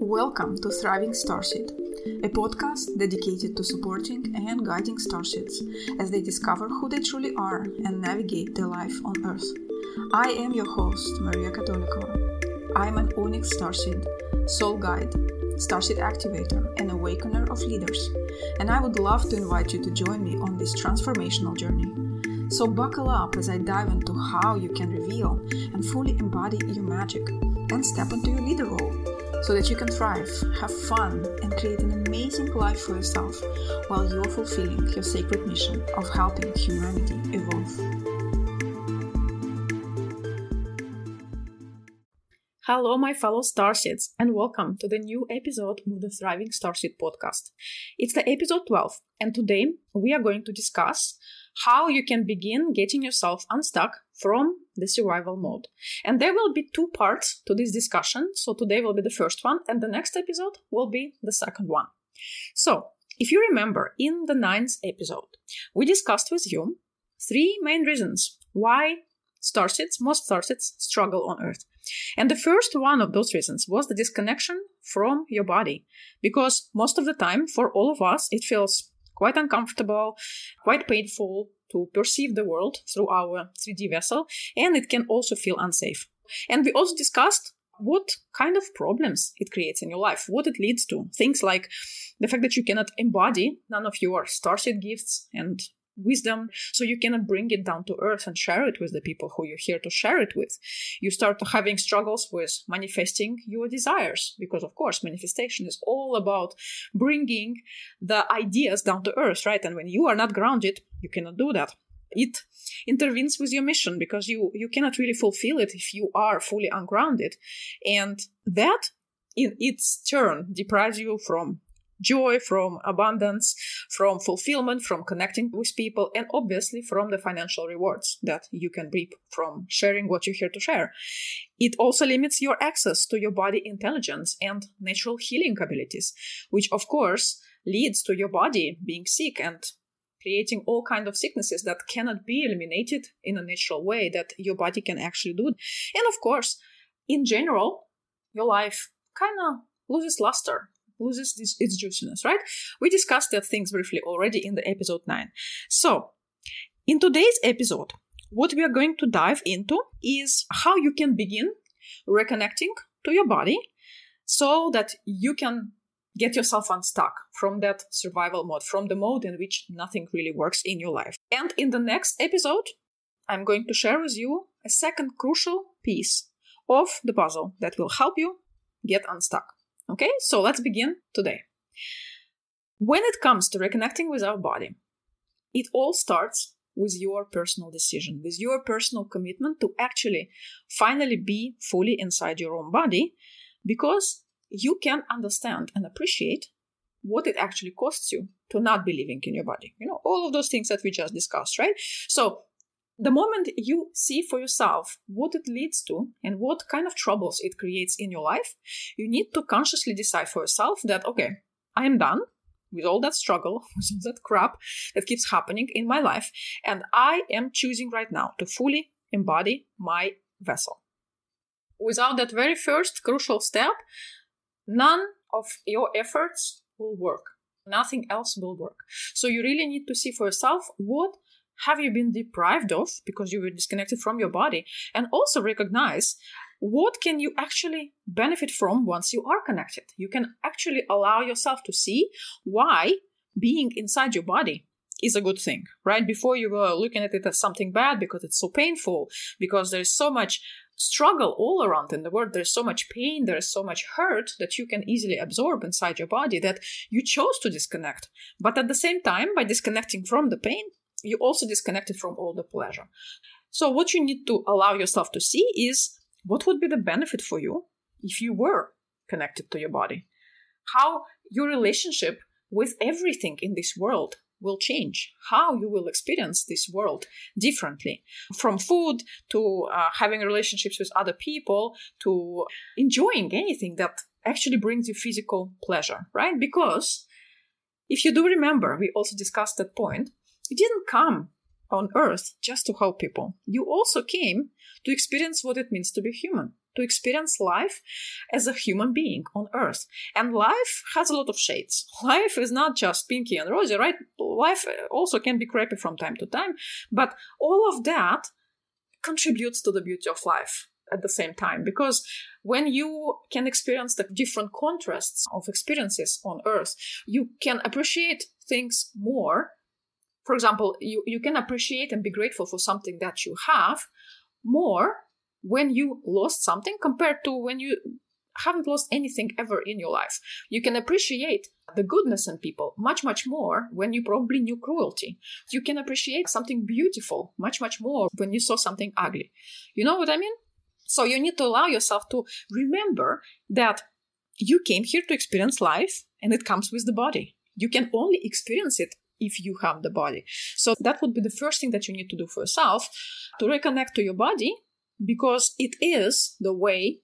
Welcome to Thriving Starseed, a podcast dedicated to supporting and guiding starseeds as they discover who they truly are and navigate their life on Earth. I am your host, Maria Katolikova. I'm an Onyx Starseed, soul guide, starseed activator, and awakener of leaders, and I would love to invite you to join me on this transformational journey. So buckle up as I dive into how you can reveal and fully embody your magic and step into your leader role so that you can thrive, have fun, and create an amazing life for yourself while you're fulfilling your sacred mission of helping humanity evolve. Hello, my fellow Starseeds, and welcome to the new episode of the Thriving Starseed podcast. It's the episode 12, and today we are going to discuss how you can begin getting yourself unstuck from the survival mode. And there will be two parts to this discussion. So today will be the first one, and the next episode will be the second one. So, if you remember, in the ninth episode, we discussed with you three main reasons why starseeds, most starseeds, struggle on Earth. And the first one of those reasons was the disconnection from your body. Because most of the time, for all of us, it feels quite uncomfortable, quite painful to perceive the world through our 3D vessel, and it can also feel unsafe. And we also discussed what kind of problems it creates in your life, what it leads to. Things like the fact that you cannot embody none of your starseed gifts and wisdom so you cannot bring it down to earth and share it with the people who you're here to share it with. You start having struggles with manifesting your desires because of course manifestation is all about bringing the ideas down to earth right? And when you are not grounded you cannot do that. It intervenes with your mission because you you cannot really fulfill it if you are fully ungrounded. And that in its turn deprives you from joy, from abundance, from fulfillment, from connecting with people, and obviously from the financial rewards that you can reap from sharing what you're here to share. It also limits your access to your body intelligence and natural healing abilities, which of course leads to your body being sick and creating all kind of sicknesses that cannot be eliminated in a natural way that your body can actually do. And of course, in general, your life kind of loses luster loses this, its juiciness, right? We discussed that things briefly already in the episode 9. So, in today's episode, what we are going to dive into is how you can begin reconnecting to your body so that you can get yourself unstuck from that survival mode, from the mode in which nothing really works in your life. And in the next episode, I'm going to share with you a second crucial piece of the puzzle that will help you get unstuck. Okay, so let's begin today. When it comes to reconnecting with our body, it all starts with your personal decision, with your personal commitment to actually finally be fully inside your own body because you can understand and appreciate what it actually costs you to not be living in your body. You know, all of those things that we just discussed, right? So the moment you see for yourself what it leads to and what kind of troubles it creates in your life, you need to consciously decide for yourself that, okay, I am done with all that struggle, with all that crap that keeps happening in my life, and I am choosing right now to fully embody my vessel. Without that very first crucial step, none of your efforts will work. Nothing else will work. So you really need to see for yourself what have you been deprived of because you were disconnected from your body? And also recognize what can you actually benefit from once you are connected. You can actually allow yourself to see why being inside your body is a good thing right? Before you were looking at it as something bad because it's so painful because there's so much struggle all around in the world there's so much pain there's so much hurt that you can easily absorb inside your body that you chose to disconnect. But at the same time by disconnecting from the pain you also disconnected from all the pleasure. So, what you need to allow yourself to see is what would be the benefit for you if you were connected to your body? How your relationship with everything in this world will change, how you will experience this world differently. From food to uh, having relationships with other people to enjoying anything that actually brings you physical pleasure, right? Because if you do remember, we also discussed that point you didn't come on earth just to help people. You also came to experience what it means to be human, to experience life as a human being on earth. And life has a lot of shades. Life is not just pinky and rosy, right? Life also can be crappy from time to time, but all of that contributes to the beauty of life at the same time because when you can experience the different contrasts of experiences on earth you can appreciate things more for example you, you can appreciate and be grateful for something that you have more when you lost something compared to when you haven't lost anything ever in your life. You can appreciate the goodness in people much, much more when you probably knew cruelty. You can appreciate something beautiful much, much more when you saw something ugly. You know what I mean? So you need to allow yourself to remember that you came here to experience life and it comes with the body. You can only experience it if you have the body. So that would be the first thing that you need to do for yourself to reconnect to your body because it is the way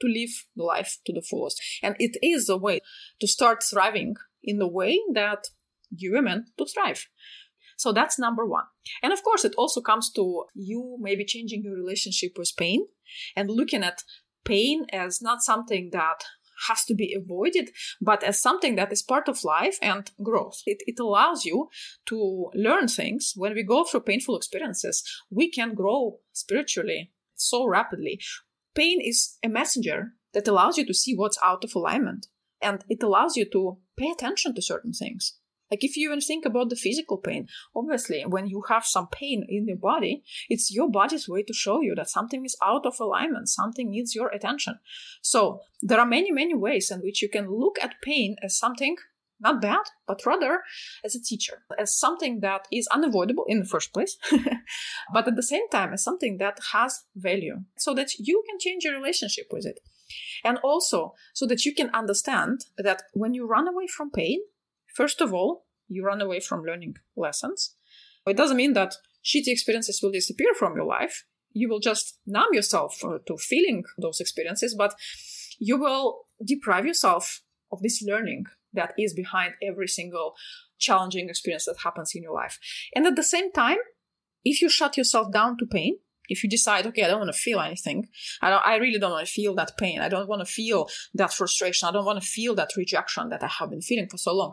to live life to the fullest. And it is the way to start thriving in the way that you were meant to thrive. So that's number one. And of course, it also comes to you maybe changing your relationship with pain and looking at pain as not something that has to be avoided, but as something that is part of life and growth. It, it allows you to learn things. When we go through painful experiences, we can grow spiritually so rapidly. Pain is a messenger that allows you to see what's out of alignment and it allows you to pay attention to certain things. Like if you even think about the physical pain, obviously when you have some pain in your body, it's your body's way to show you that something is out of alignment, something needs your attention. So there are many, many ways in which you can look at pain as something not bad, but rather as a teacher, as something that is unavoidable in the first place, but at the same time as something that has value so that you can change your relationship with it. And also so that you can understand that when you run away from pain, First of all, you run away from learning lessons. It doesn't mean that shitty experiences will disappear from your life. You will just numb yourself uh, to feeling those experiences, but you will deprive yourself of this learning that is behind every single challenging experience that happens in your life. And at the same time, if you shut yourself down to pain, if you decide, okay, I don't want to feel anything, I, don't, I really don't want to feel that pain, I don't want to feel that frustration, I don't want to feel that rejection that I have been feeling for so long,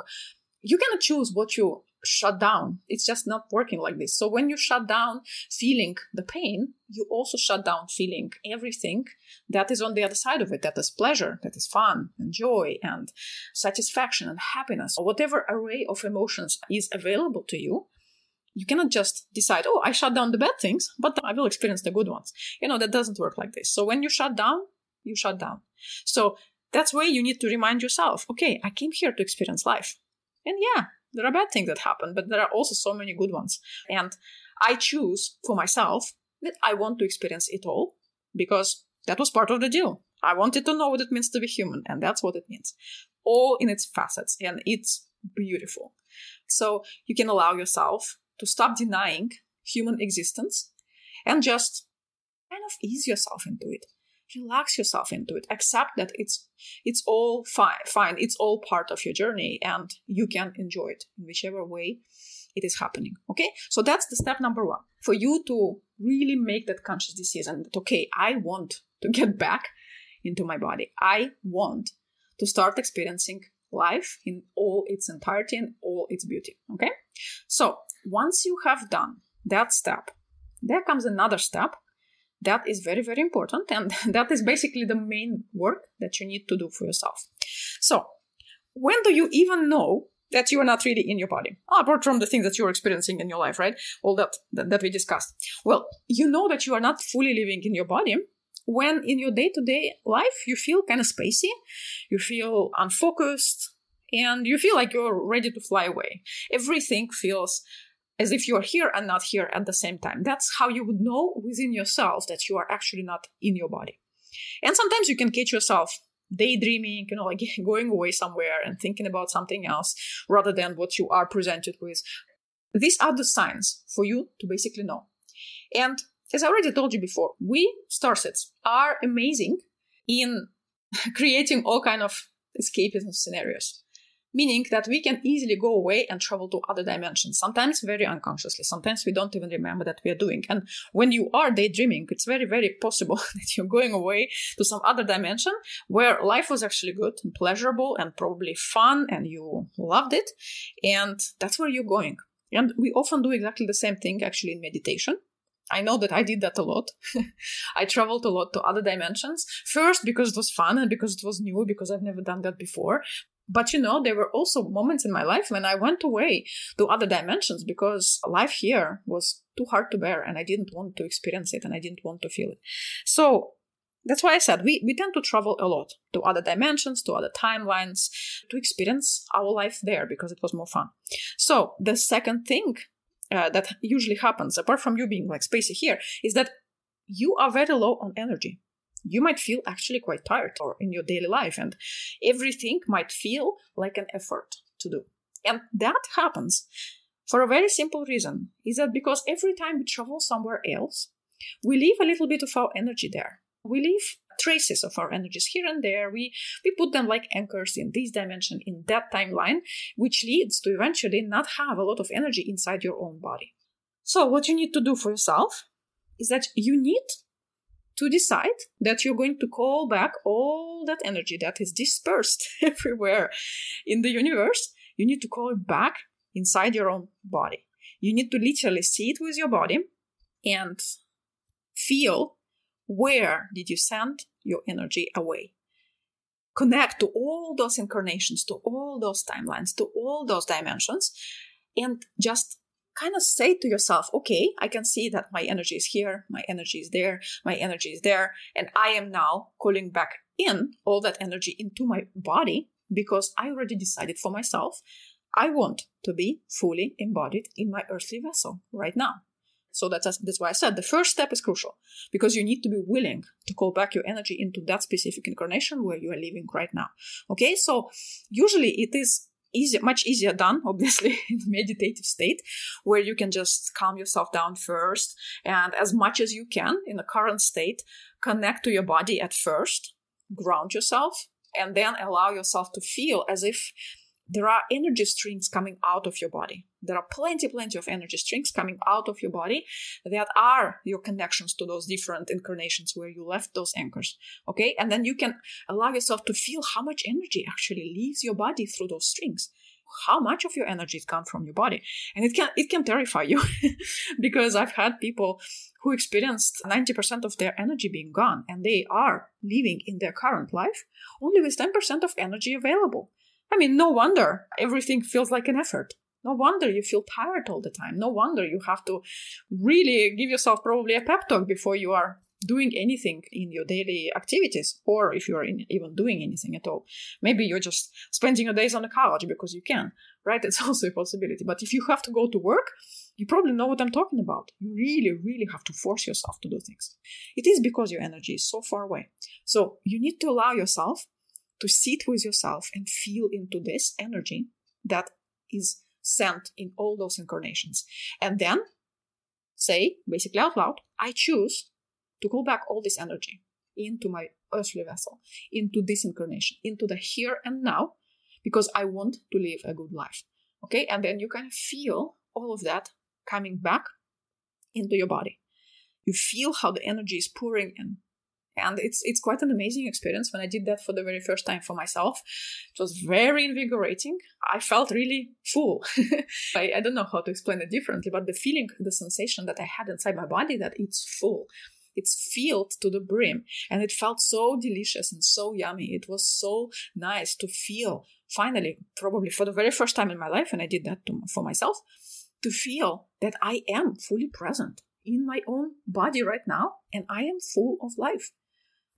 you cannot choose what you shut down. It's just not working like this. So when you shut down feeling the pain, you also shut down feeling everything that is on the other side of it. That is pleasure, that is fun and joy and satisfaction and happiness or whatever array of emotions is available to you. You cannot just decide, oh, I shut down the bad things, but I will experience the good ones. You know, that doesn't work like this. So when you shut down, you shut down. So that's why you need to remind yourself, okay, I came here to experience life. And yeah, there are bad things that happen, but there are also so many good ones. And I choose for myself that I want to experience it all because that was part of the deal. I wanted to know what it means to be human, and that's what it means. All in its facets, and it's beautiful. So you can allow yourself to stop denying human existence and just kind of ease yourself into it. Relax yourself into it. Accept that it's it's all fine fine. It's all part of your journey and you can enjoy it in whichever way it is happening. Okay? So that's the step number one. For you to really make that conscious decision that okay i want to get back into my body. I want to start experiencing life in all its entirety and all its beauty. Okay? So once you have done that step there comes another step that is very, very important. And that is basically the main work that you need to do for yourself. So, when do you even know that you are not really in your body? Apart from the things that you're experiencing in your life, right? All that, that, that we discussed. Well, you know that you are not fully living in your body when in your day to day life you feel kind of spacey, you feel unfocused, and you feel like you're ready to fly away. Everything feels as if you are here and not here at the same time. That's how you would know within yourself that you are actually not in your body. And sometimes you can catch yourself daydreaming, you know, like going away somewhere and thinking about something else rather than what you are presented with. These are the signs for you to basically know. And as I already told you before, we starseeds are amazing in creating all kind of escapism scenarios meaning that we can easily go away and travel to other dimensions, sometimes very unconsciously. Sometimes we don't even remember that we are doing. And when you are daydreaming, it's very, very possible that you're going away to some other dimension where life was actually good and pleasurable and probably fun and you loved it. And that's where you're going. And we often do exactly the same thing actually in meditation. I know that I did that a lot. I traveled a lot to other dimensions. First, because it was fun and because it was new, because I've never done that before. But you know, there were also moments in my life when I went away to other dimensions because life here was too hard to bear and I didn't want to experience it and I didn't want to feel it. So that's why I said we, we tend to travel a lot to other dimensions, to other timelines, to experience our life there because it was more fun. So the second thing uh, that usually happens, apart from you being like spacey here, is that you are very low on energy you might feel actually quite tired or in your daily life and everything might feel like an effort to do. And that happens for a very simple reason is that because every time we travel somewhere else we leave a little bit of our energy there. We leave traces of our energies here and there. We we put them like anchors in this dimension in that timeline which leads to eventually not have a lot of energy inside your own body. So what you need to do for yourself is that you need to decide that you're going to call back all that energy that is dispersed everywhere in the universe. You need to call it back inside your own body. You need to literally see it with your body and feel where did you send your energy away. Connect to all those incarnations, to all those timelines, to all those dimensions, and just kind of say to yourself, okay, I can see that my energy is here, my energy is there, my energy is there, and I am now calling back in all that energy into my body because I already decided for myself I want to be fully embodied in my earthly vessel right now. So that's, that's why I said the first step is crucial because you need to be willing to call back your energy into that specific incarnation where you are living right now. Okay, so usually it is much easier done, obviously, in meditative state, where you can just calm yourself down first and as much as you can in the current state, connect to your body at first, ground yourself, and then allow yourself to feel as if there are energy strings coming out of your body. There are plenty, plenty of energy strings coming out of your body that are your connections to those different incarnations where you left those anchors. Okay. And then you can allow yourself to feel how much energy actually leaves your body through those strings. How much of your energy has come from your body. And it can, it can terrify you because I've had people who experienced 90% of their energy being gone and they are living in their current life only with 10% of energy available. I mean, no wonder everything feels like an effort. No wonder you feel tired all the time. No wonder you have to really give yourself probably a pep talk before you are doing anything in your daily activities, or if you're in, even doing anything at all. Maybe you're just spending your days on the couch because you can, right? It's also a possibility. But if you have to go to work, you probably know what I'm talking about. You really, really have to force yourself to do things. It is because your energy is so far away. So you need to allow yourself to sit with yourself and feel into this energy that is sent in all those incarnations. And then say, basically out loud, I choose to call back all this energy into my earthly vessel, into this incarnation, into the here and now, because I want to live a good life. Okay, and then you of feel all of that coming back into your body. You feel how the energy is pouring in and it's it's quite an amazing experience when I did that for the very first time for myself. It was very invigorating. I felt really full. I, I don't know how to explain it differently, but the feeling, the sensation that I had inside my body that it's full. It's filled to the brim and it felt so delicious and so yummy. It was so nice to feel finally, probably for the very first time in my life, and I did that to, for myself, to feel that I am fully present in my own body right now and I am full of life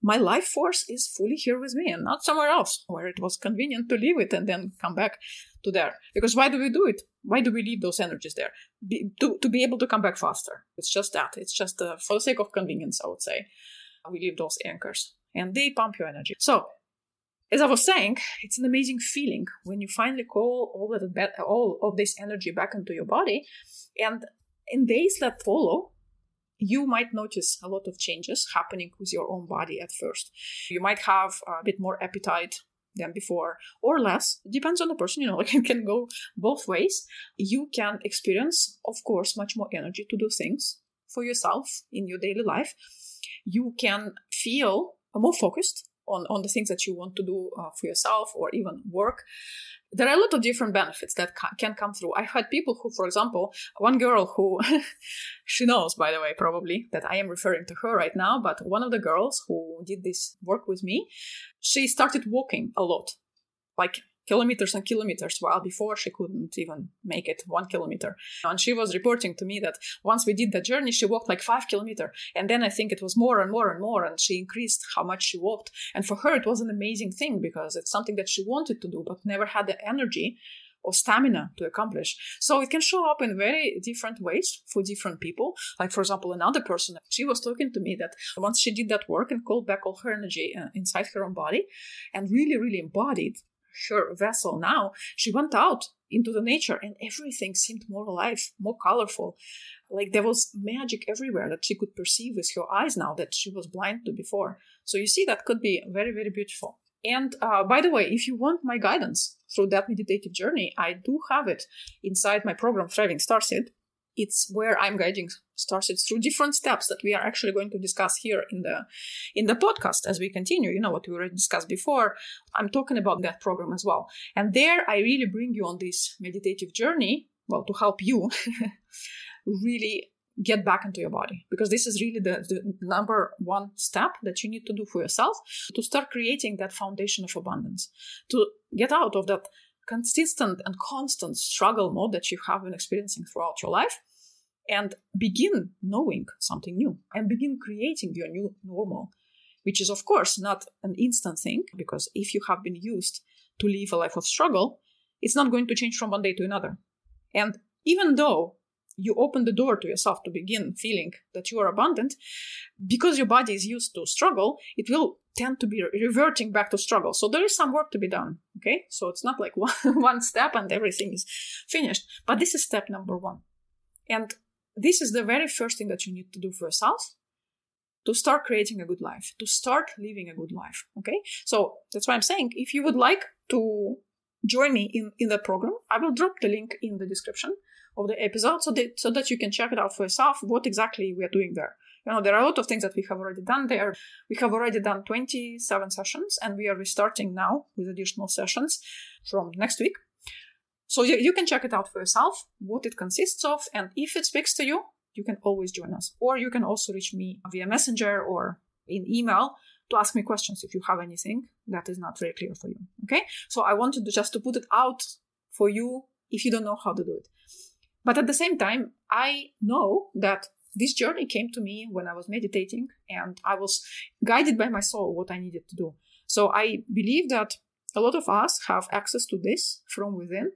my life force is fully here with me and not somewhere else where it was convenient to leave it and then come back to there. Because why do we do it? Why do we leave those energies there? Be, to, to be able to come back faster. It's just that. It's just uh, for the sake of convenience, I would say. We leave those anchors and they pump your energy. So, as I was saying, it's an amazing feeling when you finally call all the, all of this energy back into your body. And in days that follow, you might notice a lot of changes happening with your own body at first. You might have a bit more appetite. than before or less. It depends on the person, you know, it can go both ways. You can experience, of course, much more energy to do things for yourself in your daily life. You can feel more focused on, on the things that you want to do uh, for yourself or even work there are a lot of different benefits that ca- can come through. i've had people who, for example, one girl who, she knows, by the way, probably that I am referring to her right now, but one of the girls who did this work with me, she started walking a lot. Like kilometers and kilometers while before she couldn't even make it one kilometer and she was reporting to me that once we did the journey she walked like five kilometer and then i think it was more and more and more and she increased how much she walked and for her it was an amazing thing because it's something that she wanted to do but never had the energy or stamina to accomplish. So it can show up in very different ways for different people. Like, for example, another person, she was talking to me that once she did that work and called back all her energy uh, inside her own body and really, really embodied her vessel now, she went out into the nature and everything seemed more alive, more colorful. Like there was magic everywhere that she could perceive with her eyes now that she was blind to before. So you see, that could be very, very beautiful. And uh, by the way, if you want my guidance through that meditative journey, I do have it inside my program, Thriving Starseed it's where I'm guiding starseeds through different steps that we are actually going to discuss here in the in the podcast as we continue. You know what we already discussed before. I'm talking about that program as well. And there I really bring you on this meditative journey, well, to help you really get back into your body because this is really the, the number one step that you need to do for yourself to start creating that foundation of abundance to get out of that consistent and constant struggle mode that you have been experiencing throughout your life and begin knowing something new and begin creating your new normal, which is, of course, not an instant thing because if you have been used to live a life of struggle, it's not going to change from one day to another. And even though you open the door to yourself to begin feeling that you are abundant, because your body is used to struggle, it will tend to be reverting back to struggle. So there is some work to be done. Okay. So it's not like one, one step and everything is finished, but this is step number one. And this is the very first thing that you need to do for yourself to start creating a good life, to start living a good life. Okay. So that's why I'm saying if you would like to join me in, in the program, I will drop the link in the description of the episode so that, so that you can check it out for yourself, what exactly we are doing there. You know, there are a lot of things that we have already done there. We have already done 27 sessions and we are restarting now with additional sessions from next week. So you, you can check it out for yourself, what it consists of, and if it speaks to you, you can always join us. Or you can also reach me via messenger or in email to ask me questions if you have anything that is not very clear for you. Okay. So I wanted to just to put it out for you if you don't know how to do it. But at the same time, I know that this journey came to me when I was meditating and I was guided by my soul what I needed to do. So I believe that a lot of us have access to this from within.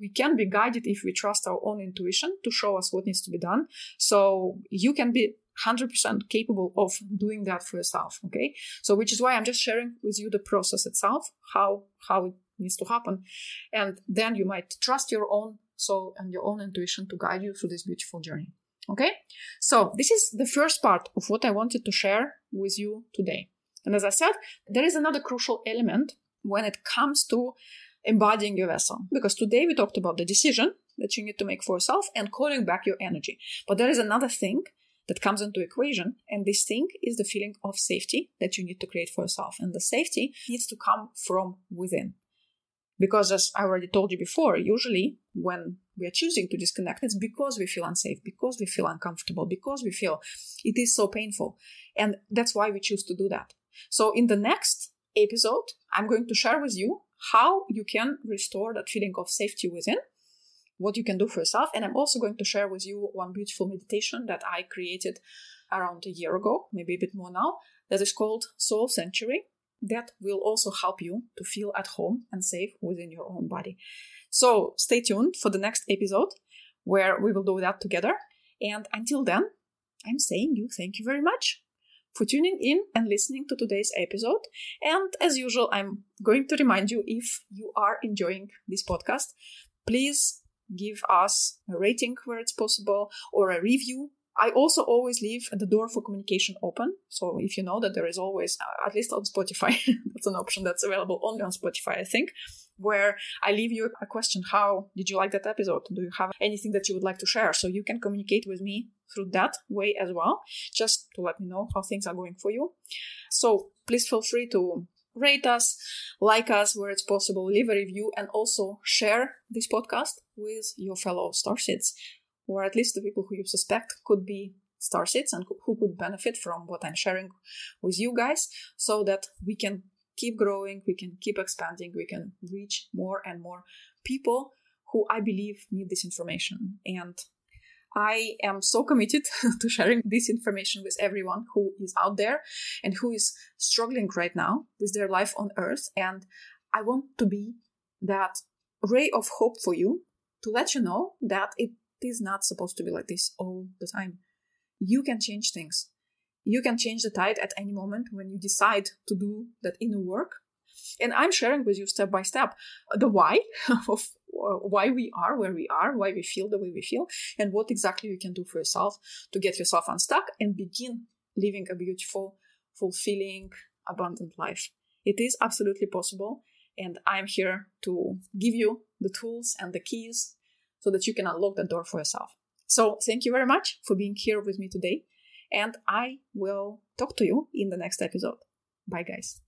We can be guided if we trust our own intuition to show us what needs to be done. So you can be 100% capable of doing that for yourself. Okay. So, which is why I'm just sharing with you the process itself, how, how it needs to happen. And then you might trust your own soul and your own intuition to guide you through this beautiful journey. Okay, so this is the first part of what I wanted to share with you today. And as I said, there is another crucial element when it comes to embodying your vessel. Because today we talked about the decision that you need to make for yourself and calling back your energy. But there is another thing that comes into equation and this thing is the feeling of safety that you need to create for yourself and the safety needs to come from within because as I already told you before, usually when we are choosing to disconnect, it's because we feel unsafe, because we feel uncomfortable, because we feel it is so painful. And that's why we choose to do that. So in the next episode, I'm going to share with you how you can restore that feeling of safety within, what you can do for yourself. And I'm also going to share with you one beautiful meditation that I created around a year ago, maybe a bit more now, that is called Soul Sanctuary that will also help you to feel at home and safe within your own body. So stay tuned for the next episode where we will do that together. And until then, I'm saying you thank you very much for tuning in and listening to today's episode. And as usual, I'm going to remind you if you are enjoying this podcast, please give us a rating where it's possible or a review I also always leave the door for communication open. So if you know that there is always, uh, at least on Spotify, that's an option that's available only on Spotify, I think, where I leave you a question. How did you like that episode? Do you have anything that you would like to share? So you can communicate with me through that way as well, just to let me know how things are going for you. So please feel free to rate us, like us where it's possible, leave a review, and also share this podcast with your fellow starseeds or at least the people who you suspect could be starseeds and who could benefit from what I'm sharing with you guys so that we can keep growing, we can keep expanding, we can reach more and more people who I believe need this information. And I am so committed to sharing this information with everyone who is out there and who is struggling right now with their life on earth. And I want to be that ray of hope for you to let you know that it is not supposed to be like this all the time. You can change things. You can change the tide at any moment when you decide to do that inner work. And I'm sharing with you step by step the why of uh, why we are where we are, why we feel the way we feel, and what exactly you can do for yourself to get yourself unstuck and begin living a beautiful, fulfilling, abundant life. It is absolutely possible, and I'm here to give you the tools and the keys so that you can unlock that door for yourself. So thank you very much for being here with me today. And I will talk to you in the next episode. Bye, guys.